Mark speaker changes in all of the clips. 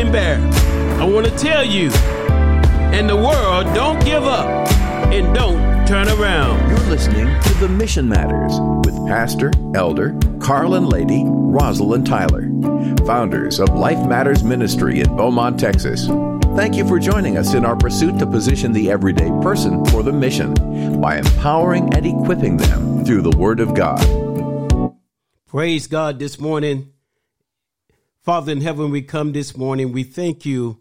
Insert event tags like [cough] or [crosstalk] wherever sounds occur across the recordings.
Speaker 1: can bear. I want to tell you, and the world, don't give up and don't turn around.
Speaker 2: You're listening to The Mission Matters with Pastor, Elder, Carlin Lady, Rosalind Tyler, founders of Life Matters Ministry in Beaumont, Texas. Thank you for joining us in our pursuit to position the everyday person for the mission by empowering and equipping them through the Word of God.
Speaker 1: Praise God this morning. Father in heaven, we come this morning. We thank you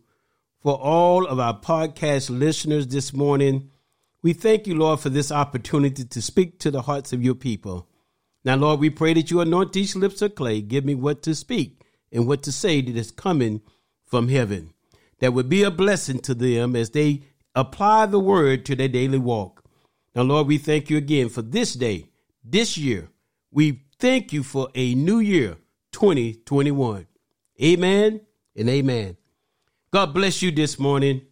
Speaker 1: for all of our podcast listeners this morning. We thank you, Lord, for this opportunity to speak to the hearts of your people. Now, Lord, we pray that you anoint these lips of clay. Give me what to speak and what to say that is coming from heaven. That would be a blessing to them as they apply the word to their daily walk. Now, Lord, we thank you again for this day, this year. We thank you for a new year, 2021. Amen and amen. God bless you this morning.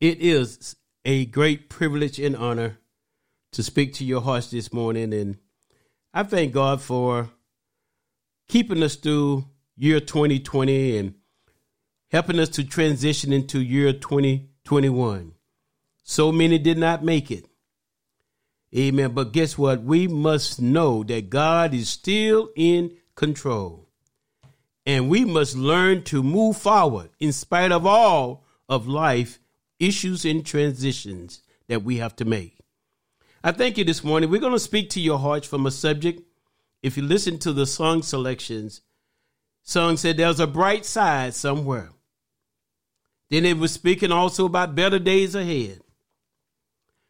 Speaker 1: It is a great privilege and honor to speak to your hearts this morning. And I thank God for keeping us through year 2020 and helping us to transition into year 2021. So many did not make it. Amen. But guess what? We must know that God is still in control. And we must learn to move forward in spite of all of life issues and transitions that we have to make. I thank you this morning. We're going to speak to your hearts from a subject. If you listen to the song selections, song said there's a bright side somewhere. Then it was speaking also about better days ahead.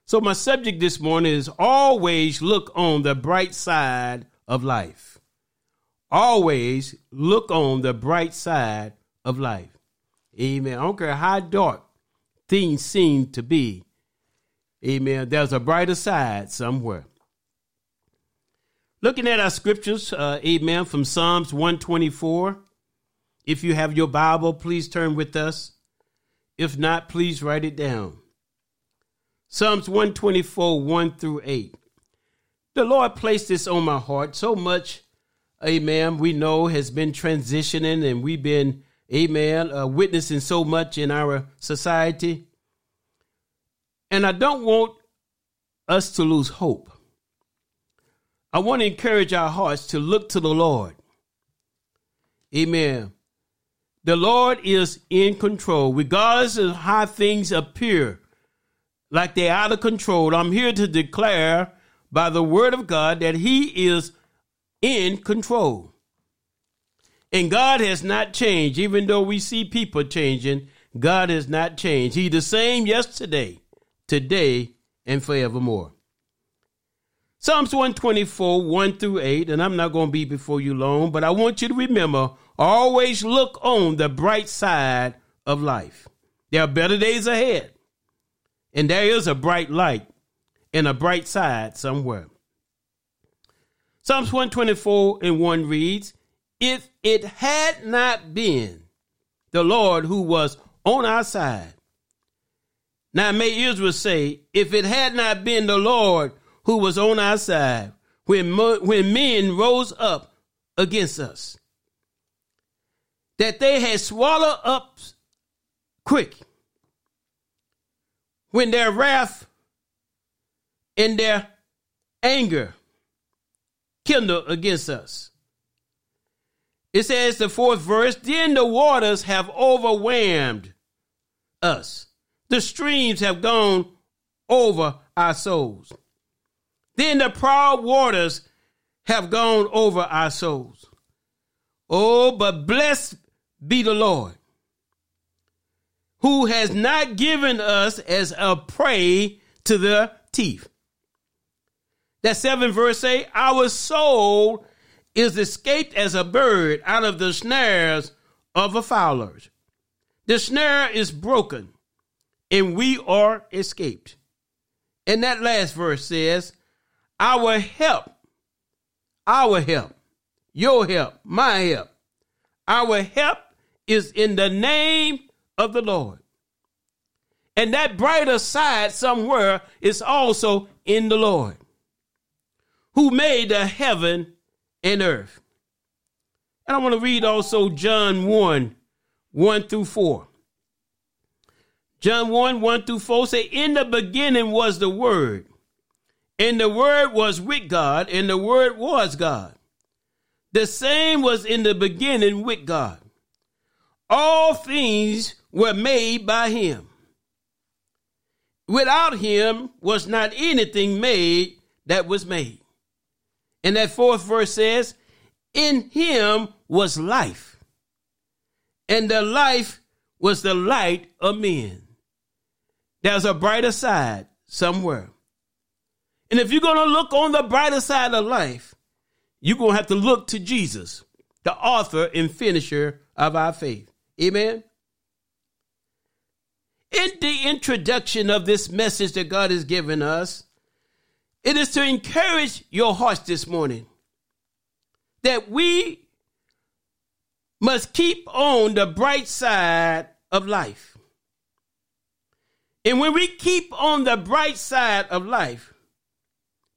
Speaker 1: So my subject this morning is always look on the bright side of life always look on the bright side of life. Amen. I don't care how dark things seem to be. Amen. There's a brighter side somewhere. Looking at our scriptures, uh, amen, from Psalms 124. If you have your Bible, please turn with us. If not, please write it down. Psalms 124, 1 through 8. The Lord placed this on my heart so much amen, we know has been transitioning and we've been, amen, uh, witnessing so much in our society. And I don't want us to lose hope. I want to encourage our hearts to look to the Lord. Amen. The Lord is in control, regardless of how things appear like they're out of control. I'm here to declare by the word of God that He is in control. And God has not changed, even though we see people changing. God has not changed. He's the same yesterday, today, and forevermore. Psalms 124, 1 through 8, and I'm not going to be before you long, but I want you to remember always look on the bright side of life. There are better days ahead, and there is a bright light and a bright side somewhere. Psalms 124 and 1 reads, If it had not been the Lord who was on our side. Now may Israel say, If it had not been the Lord who was on our side, when, when men rose up against us, that they had swallowed up quick, when their wrath and their anger kindle against us. It says, the fourth verse, then the waters have overwhelmed us. The streams have gone over our souls. Then the proud waters have gone over our souls. Oh, but blessed be the Lord, who has not given us as a prey to the teeth. That seven verse say, Our soul is escaped as a bird out of the snares of a fowler. The snare is broken, and we are escaped. And that last verse says, Our help, our help, your help, my help, our help is in the name of the Lord. And that brighter side somewhere is also in the Lord who made the heaven and earth. And I want to read also John 1 1 through 4. John 1 1 through 4 say, In the beginning was the Word, and the Word was with God, and the Word was God. The same was in the beginning with God. All things were made by Him. Without Him was not anything made that was made. And that fourth verse says, In Him was life, and the life was the light of men. There's a brighter side somewhere. And if you're going to look on the brighter side of life, you're going to have to look to Jesus, the author and finisher of our faith. Amen. In the introduction of this message that God has given us, it is to encourage your hearts this morning that we must keep on the bright side of life. And when we keep on the bright side of life,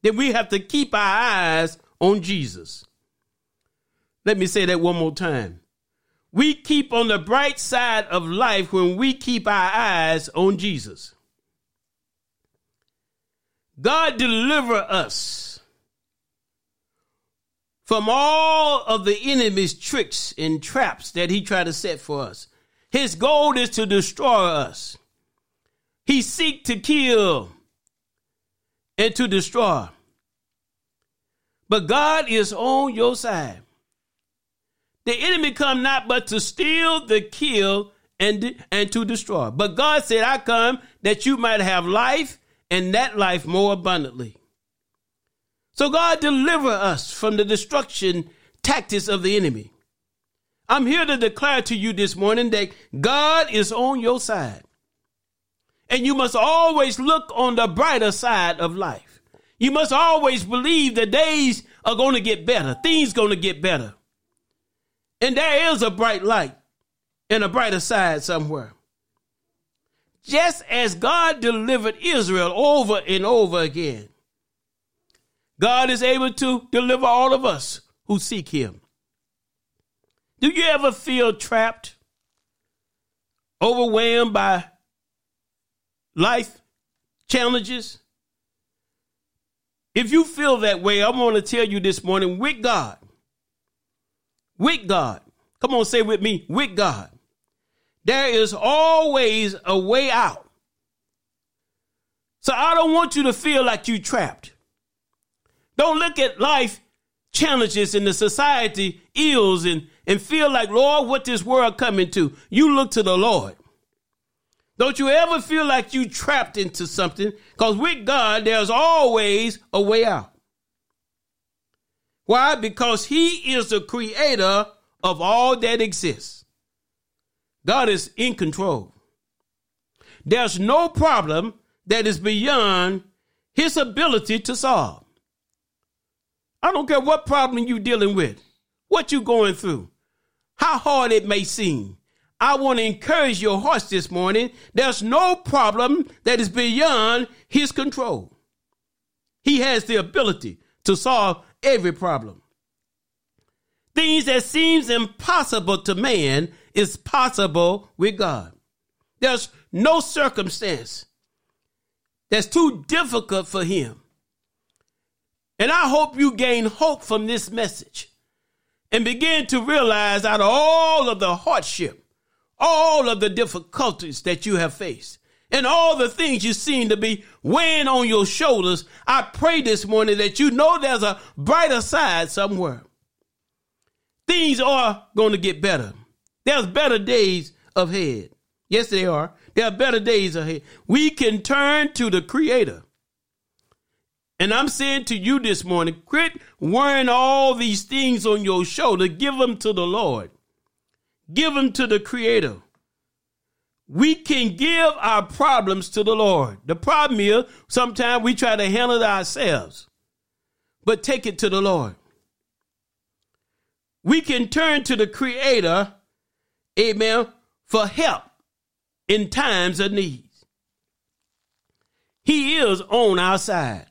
Speaker 1: then we have to keep our eyes on Jesus. Let me say that one more time. We keep on the bright side of life when we keep our eyes on Jesus. God deliver us from all of the enemy's tricks and traps that he tried to set for us. His goal is to destroy us. He seek to kill and to destroy. But God is on your side. The enemy come not but to steal, to kill, and, and to destroy. But God said, I come that you might have life and that life more abundantly. So God deliver us from the destruction tactics of the enemy. I'm here to declare to you this morning that God is on your side. And you must always look on the brighter side of life. You must always believe the days are going to get better. Things going to get better. And there is a bright light and a brighter side somewhere. Just as God delivered Israel over and over again, God is able to deliver all of us who seek Him. Do you ever feel trapped, overwhelmed by life challenges? If you feel that way, I'm going to tell you this morning with God, with God. Come on, say with me, with God. There is always a way out. So I don't want you to feel like you trapped. Don't look at life challenges in the society ills and, and feel like, Lord, what this world coming to. You look to the Lord. Don't you ever feel like you trapped into something? Because with God, there's always a way out. Why? Because He is the creator of all that exists. God is in control. There's no problem that is beyond His ability to solve. I don't care what problem you're dealing with, what you're going through, how hard it may seem. I want to encourage your hearts this morning. There's no problem that is beyond his control. He has the ability to solve every problem. Things that seems impossible to man is possible with God. There's no circumstance that's too difficult for him. And I hope you gain hope from this message and begin to realize out of all of the hardship, all of the difficulties that you have faced, and all the things you seem to be weighing on your shoulders, I pray this morning that you know there's a brighter side somewhere. Things are going to get better. There's better days ahead. Yes, they are. There are better days ahead. We can turn to the Creator. And I'm saying to you this morning, quit wearing all these things on your shoulder. Give them to the Lord. Give them to the Creator. We can give our problems to the Lord. The problem is sometimes we try to handle it ourselves, but take it to the Lord. We can turn to the Creator, amen, for help in times of need. He is on our side.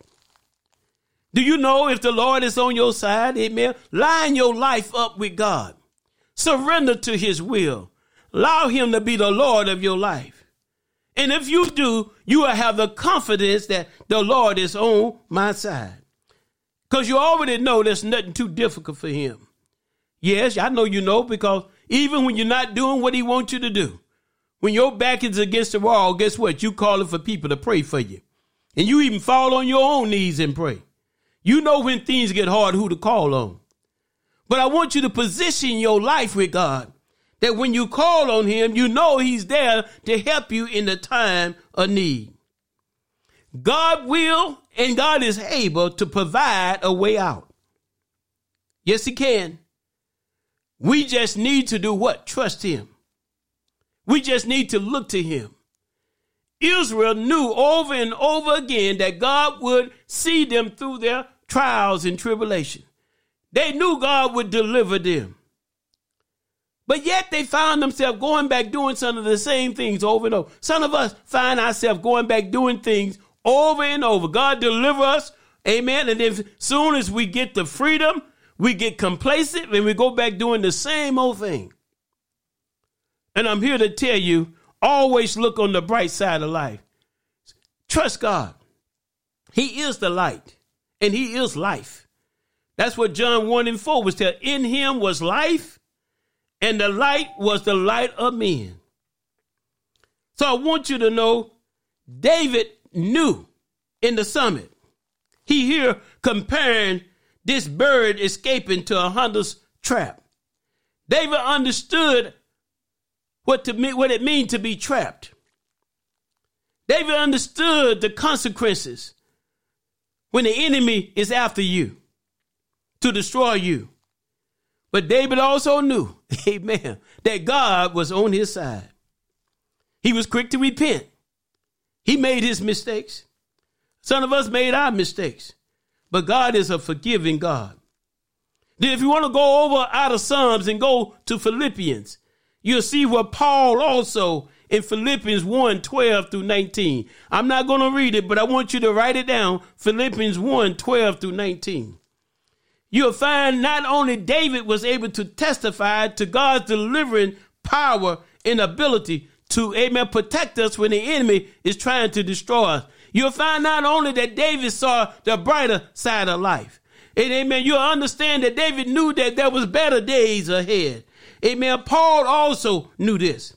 Speaker 1: Do you know if the Lord is on your side? Amen. Line your life up with God. Surrender to his will. allow him to be the Lord of your life. And if you do, you will have the confidence that the Lord is on my side. Because you already know there's nothing too difficult for him. Yes, I know you know because even when you're not doing what he wants you to do, when your back is against the wall, guess what? You calling for people to pray for you. And you even fall on your own knees and pray. You know when things get hard who to call on. But I want you to position your life with God that when you call on him, you know he's there to help you in the time of need. God will and God is able to provide a way out. Yes, he can. We just need to do what? Trust him. We just need to look to him. Israel knew over and over again that God would see them through their trials and tribulation. They knew God would deliver them. But yet they found themselves going back doing some of the same things over and over. Some of us find ourselves going back doing things over and over. God deliver us, amen. And then as soon as we get the freedom, we get complacent and we go back doing the same old thing. And I'm here to tell you, always look on the bright side of life. Trust God. He is the light and he is life. That's what John 1 and 4 was telling. In him was life and the light was the light of men. So I want you to know David knew in the summit. He here comparing this bird escaping to a hunter's trap. David understood what to what it means to be trapped. David understood the consequences when the enemy is after you to destroy you. But David also knew, [laughs] amen, that God was on his side. He was quick to repent. He made his mistakes. Some of us made our mistakes. But God is a forgiving God. Then if you want to go over out of Psalms and go to Philippians, you'll see what Paul also in Philippians 1, 12 through 19. I'm not going to read it, but I want you to write it down. Philippians 1, 12 through 19 you'll find not only David was able to testify to God's delivering power and ability to, amen, protect us when the enemy is trying to destroy us. You'll find not only that David saw the brighter side of life, and amen, you'll understand that David knew that there was better days ahead. Amen. Paul also knew this.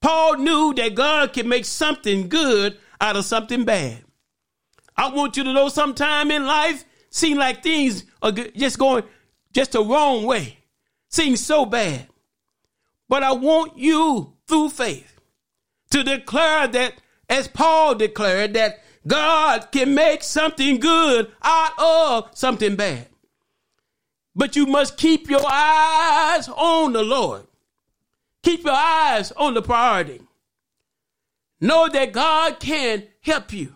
Speaker 1: Paul knew that God can make something good out of something bad. I want you to know sometime in life, seem like things are just going just the wrong way. Seems so bad. But I want you through faith to declare that, as Paul declared, that God can make something good out of something bad. But you must keep your eyes on the Lord. Keep your eyes on the priority. Know that God can help you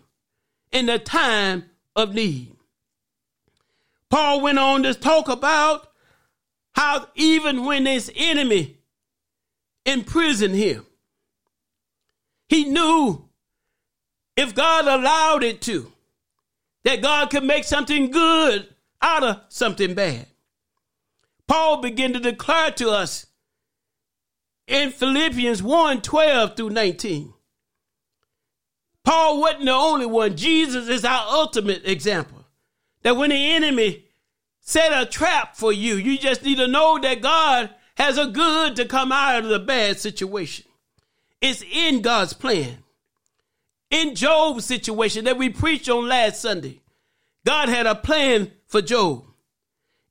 Speaker 1: in the time of need. Paul went on to talk about how even when his enemy imprisoned him, he knew if God allowed it to, that God could make something good out of something bad. Paul began to declare to us in Philippians 1 12 through 19. Paul wasn't the only one. Jesus is our ultimate example. That when the enemy set a trap for you, you just need to know that God has a good to come out of the bad situation. It's in God's plan. In Job's situation that we preached on last Sunday, God had a plan for Job.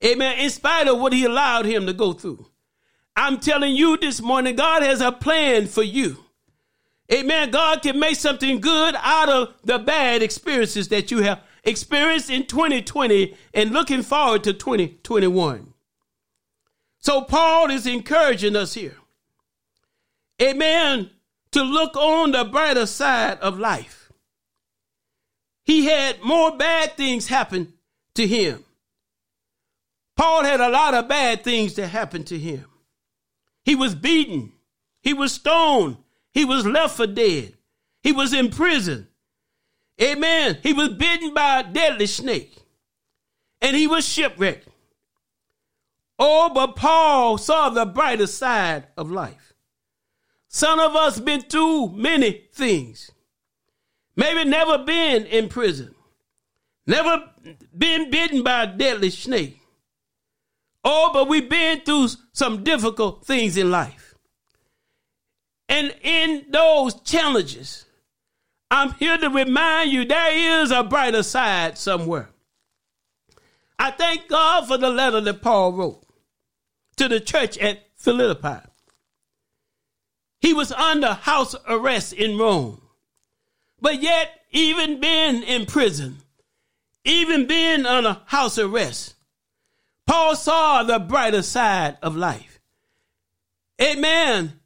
Speaker 1: Amen. In spite of what he allowed him to go through. I'm telling you this morning, God has a plan for you. Amen. God can make something good out of the bad experiences that you have experienced in 2020 and looking forward to 2021. So Paul is encouraging us here. Amen. To look on the brighter side of life. He had more bad things happen to him. Paul had a lot of bad things that happened to him. He was beaten. He was stoned. He was left for dead. He was in prison. Amen. He was bitten by a deadly snake and he was shipwrecked. Oh, but Paul saw the brighter side of life. Some of us been through many things. Maybe never been in prison. Never been bitten by a deadly snake. Oh, but we've been through some difficult things in life. And in those challenges, I'm here to remind you there is a brighter side somewhere. I thank God for the letter that Paul wrote to the church at Philippi. He was under house arrest in Rome, but yet, even being in prison, even being under house arrest, Paul saw the brighter side of life. Amen.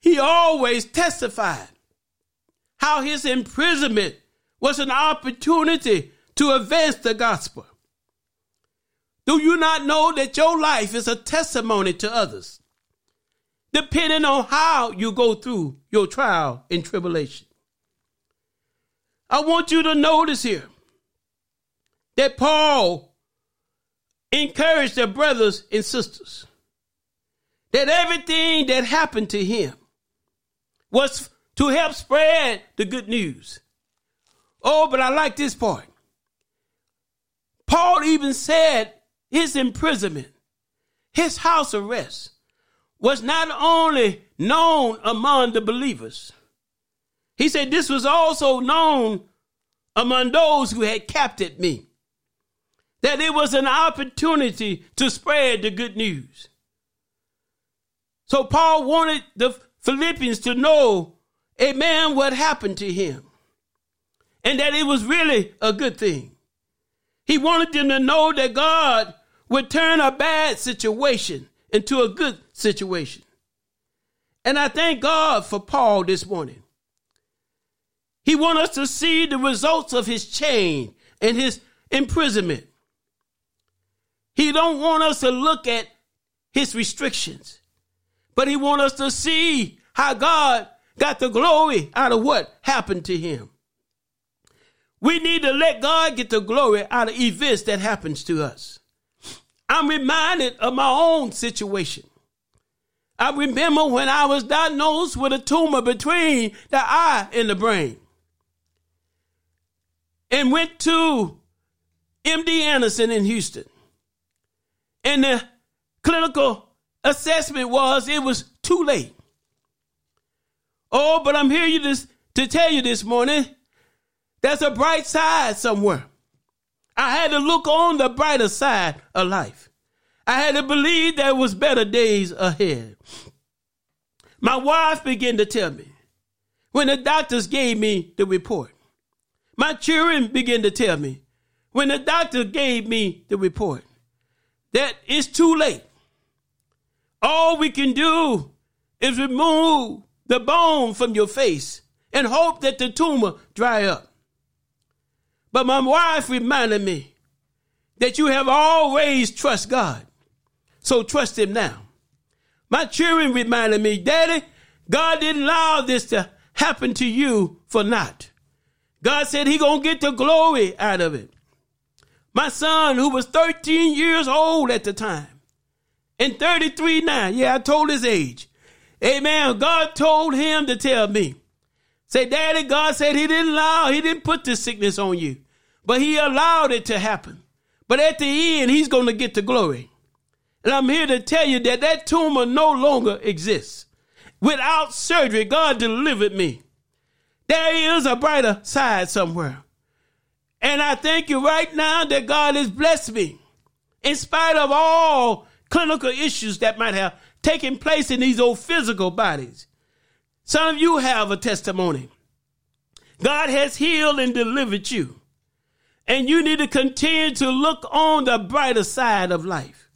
Speaker 1: He always testified how his imprisonment was an opportunity to advance the gospel. Do you not know that your life is a testimony to others? Depending on how you go through your trial and tribulation. I want you to notice here that Paul encouraged the brothers and sisters that everything that happened to him was to help spread the good news. Oh, but I like this part. Paul even said his imprisonment, his house arrest, was not only known among the believers, he said this was also known among those who had captured me. That it was an opportunity to spread the good news. So Paul wanted the Philippians to know amen, what happened to him. And that it was really a good thing. He wanted them to know that God would turn a bad situation into a good situation. And I thank God for Paul this morning. He wants us to see the results of his chain and his imprisonment. He don't want us to look at his restrictions, but he wants us to see how God got the glory out of what happened to him. We need to let God get the glory out of events that happens to us. I'm reminded of my own situation. I remember when I was diagnosed with a tumor between the eye and the brain. And went to MD Anderson in Houston. And the clinical assessment was it was too late. Oh, but I'm here to, to tell you this morning there's a bright side somewhere. Had to look on the brighter side of life. I had to believe there was better days ahead. My wife began to tell me when the doctors gave me the report. My children began to tell me when the doctor gave me the report that it's too late. All we can do is remove the bone from your face and hope that the tumor dry up. But my wife reminded me that you have always trust God. So trust him now. My children reminded me, Daddy, God didn't allow this to happen to you for naught. God said he gonna get the glory out of it. My son, who was 13 years old at the time, and 33 now, yeah, I told his age. Amen. God told him to tell me. Say, Daddy, God said he didn't allow, he didn't put this sickness on you, but he allowed it to happen. But at the end, he's going to get the glory. And I'm here to tell you that that tumor no longer exists. Without surgery, God delivered me. There is a brighter side somewhere. And I thank you right now that God has blessed me in spite of all clinical issues that might have taken place in these old physical bodies. Some of you have a testimony. God has healed and delivered you. And you need to continue to look on the brighter side of life.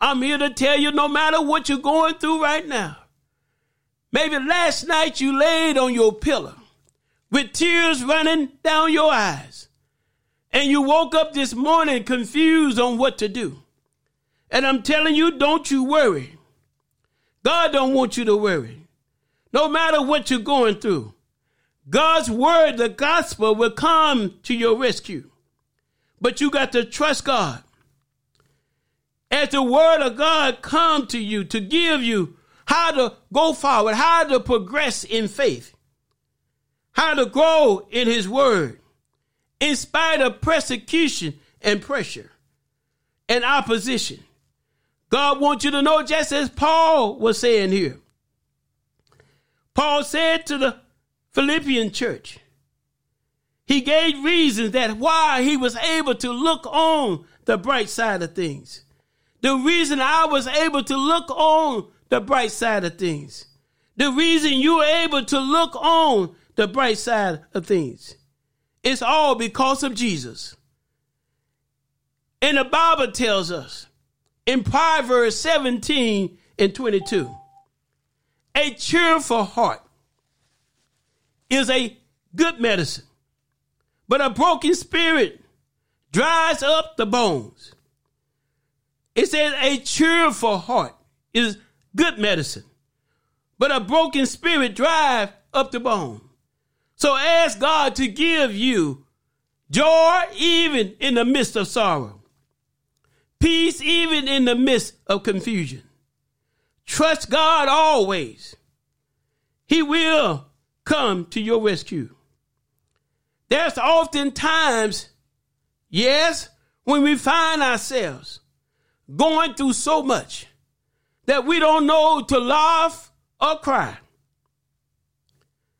Speaker 1: I'm here to tell you no matter what you're going through right now. Maybe last night you laid on your pillow with tears running down your eyes. And you woke up this morning confused on what to do. And I'm telling you, don't you worry. God don't want you to worry. No matter what you're going through, God's word, the gospel, will come to your rescue. But you got to trust God. As the word of God come to you to give you how to go forward, how to progress in faith, how to grow in his word, in spite of persecution and pressure and opposition. God wants you to know, just as Paul was saying here. Paul said to the Philippian church, he gave reasons that why he was able to look on the bright side of things. The reason I was able to look on the bright side of things. The reason you were able to look on the bright side of things. It's all because of Jesus. And the Bible tells us in Proverbs 17 and 22 a cheerful heart is a good medicine, but a broken spirit dries up the bones. It says a cheerful heart is good medicine, but a broken spirit drive up the bone. So ask God to give you joy even in the midst of sorrow, peace even in the midst of confusion. Trust God always. He will come to your rescue. There's often times, yes, when we find ourselves going through so much that we don't know to laugh or cry.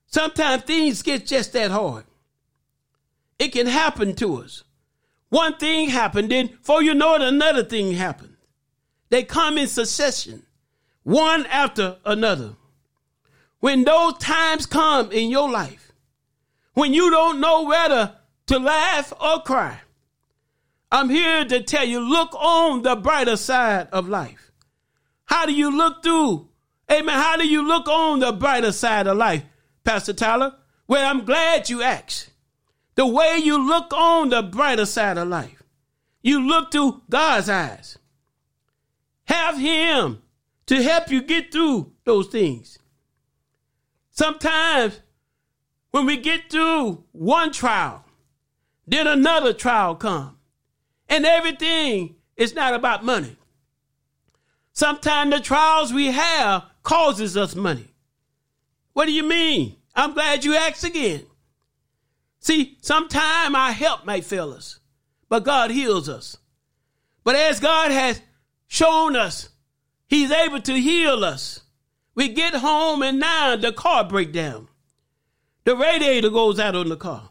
Speaker 1: Sometimes things get just that hard. It can happen to us. One thing happened, then before you know it, another thing happened. They come in succession, one after another. When those times come in your life, when you don't know whether to laugh or cry, I'm here to tell you look on the brighter side of life. How do you look through? Amen. How do you look on the brighter side of life, Pastor Tyler? Well, I'm glad you asked. The way you look on the brighter side of life, you look through God's eyes. Have Him to help you get through those things. Sometimes when we get through one trial, then another trial comes. And everything is not about money. Sometimes the trials we have causes us money. What do you mean? I'm glad you asked again. See, sometimes our help may fail us, but God heals us. But as God has shown us, He's able to heal us. We get home and now the car break down. The radiator goes out on the car.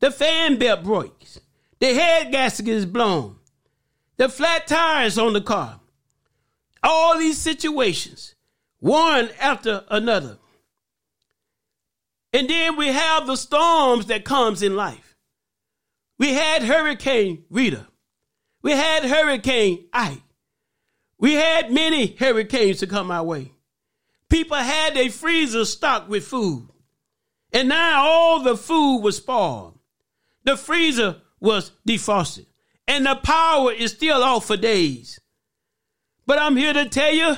Speaker 1: The fan belt breaks. The head gasket is blown. The flat tires on the car. All these situations, one after another. And then we have the storms that comes in life. We had Hurricane Rita. We had Hurricane Ike. We had many hurricanes to come our way. People had their freezers stocked with food. And now all the food was spoiled. The freezer was defrosted. And the power is still off for days. But I'm here to tell you,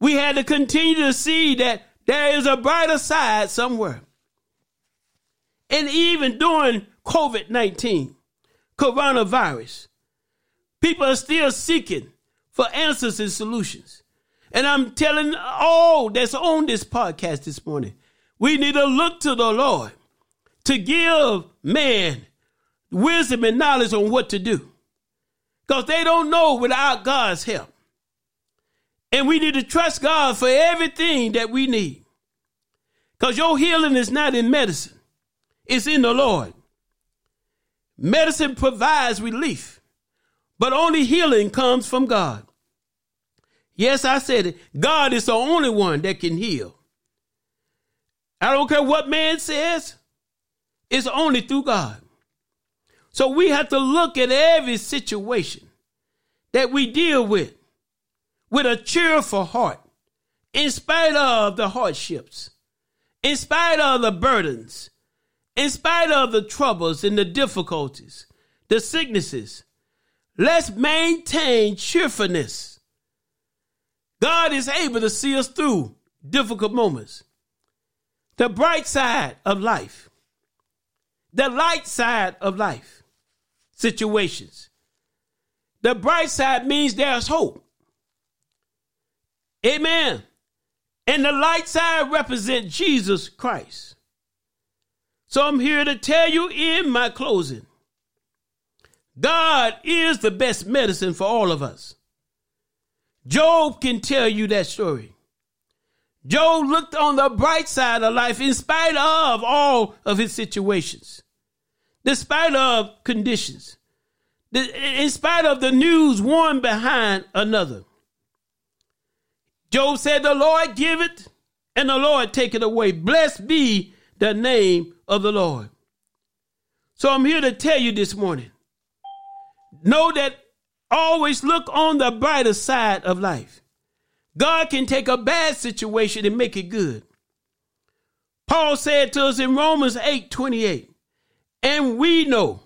Speaker 1: we had to continue to see that there is a brighter side somewhere. And even during COVID 19, coronavirus, people are still seeking for answers and solutions. And I'm telling all that's on this podcast this morning, we need to look to the Lord to give man wisdom and knowledge on what to do. Because they don't know without God's help. And we need to trust God for everything that we need. Because your healing is not in medicine, it's in the Lord. Medicine provides relief, but only healing comes from God. Yes, I said it. God is the only one that can heal. I don't care what man says, it's only through God. So we have to look at every situation that we deal with with a cheerful heart, in spite of the hardships, in spite of the burdens, in spite of the troubles and the difficulties, the sicknesses. Let's maintain cheerfulness. God is able to see us through difficult moments. The bright side of life, the light side of life situations. The bright side means there's hope. Amen. And the light side represents Jesus Christ. So I'm here to tell you in my closing God is the best medicine for all of us. Job can tell you that story. Job looked on the bright side of life in spite of all of his situations, despite of conditions, in spite of the news one behind another. Job said, The Lord give it and the Lord take it away. Blessed be the name of the Lord. So I'm here to tell you this morning know that always look on the brighter side of life. God can take a bad situation and make it good. Paul said to us in Romans 8 28, and we know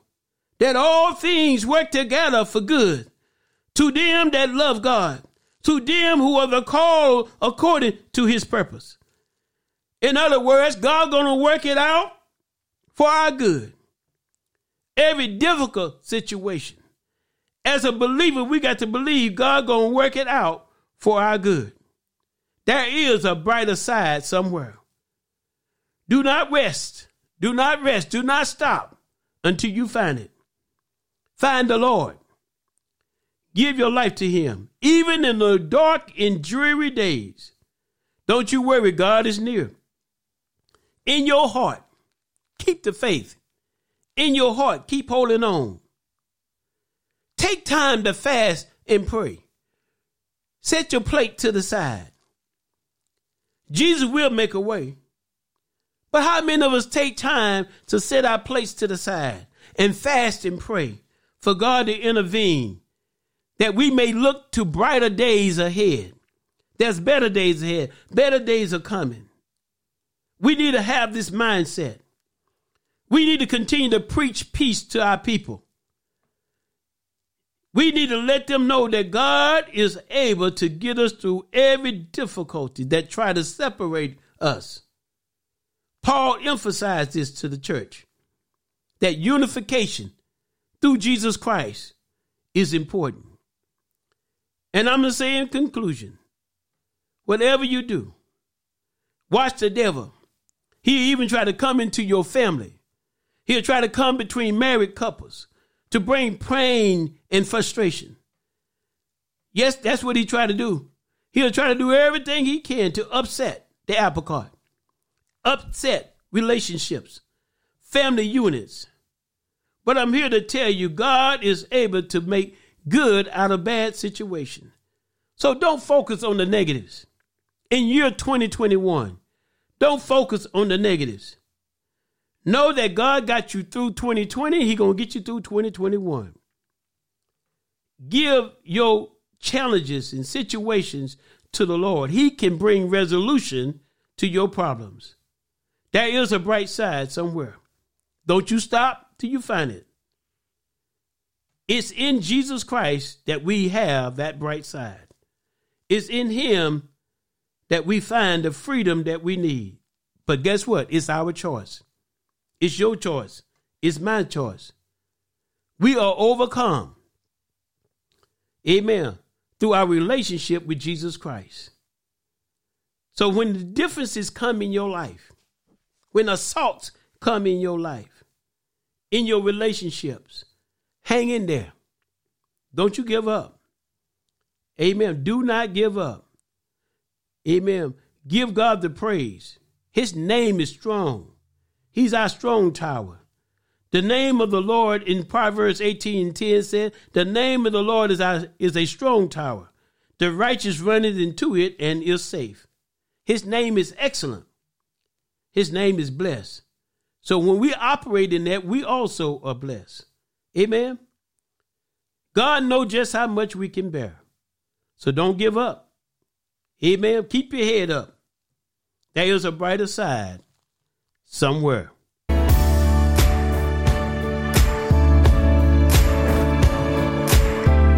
Speaker 1: that all things work together for good to them that love God to them who are the called according to his purpose. In other words, God gonna work it out for our good. Every difficult situation. As a believer, we got to believe God gonna work it out for our good. There is a brighter side somewhere. Do not rest. Do not rest. Do not stop until you find it. Find the Lord. Give your life to Him, even in the dark and dreary days. Don't you worry, God is near. In your heart, keep the faith. In your heart, keep holding on. Take time to fast and pray. Set your plate to the side. Jesus will make a way. But how many of us take time to set our plates to the side and fast and pray for God to intervene that we may look to brighter days ahead. There's better days ahead. Better days are coming. We need to have this mindset. We need to continue to preach peace to our people. We need to let them know that God is able to get us through every difficulty that try to separate us. Paul emphasized this to the church that unification through Jesus Christ is important. And I'm going to say in conclusion whatever you do, watch the devil. He even try to come into your family. He'll try to come between married couples to bring pain and frustration. Yes, that's what he tried to do. He'll try to do everything he can to upset the apple cart, upset relationships, family units. But I'm here to tell you God is able to make good out of bad situation. So don't focus on the negatives. In year 2021, don't focus on the negatives. Know that God got you through 2020, he going to get you through 2021. Give your challenges and situations to the Lord. He can bring resolution to your problems. There is a bright side somewhere. Don't you stop till you find it. It's in Jesus Christ that we have that bright side. It's in Him that we find the freedom that we need. But guess what? It's our choice. It's your choice. It's my choice. We are overcome. Amen. Through our relationship with Jesus Christ. So when the differences come in your life, when assaults come in your life, in your relationships, Hang in there. Don't you give up. Amen. Do not give up. Amen. Give God the praise. His name is strong. He's our strong tower. The name of the Lord in Proverbs 18 and 10 said, The name of the Lord is, our, is a strong tower. The righteous runneth into it and is safe. His name is excellent. His name is blessed. So when we operate in that, we also are blessed. Amen. God knows just how much we can bear. So don't give up. Amen. Keep your head up. There is a brighter side somewhere.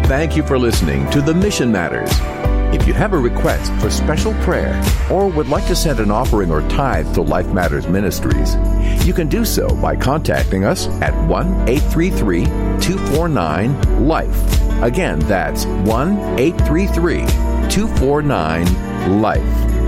Speaker 2: Thank you for listening to The Mission Matters. If you have a request for special prayer or would like to send an offering or tithe to Life Matters Ministries, you can do so by contacting us at 1 833 249 LIFE. Again, that's 1 833 249 LIFE.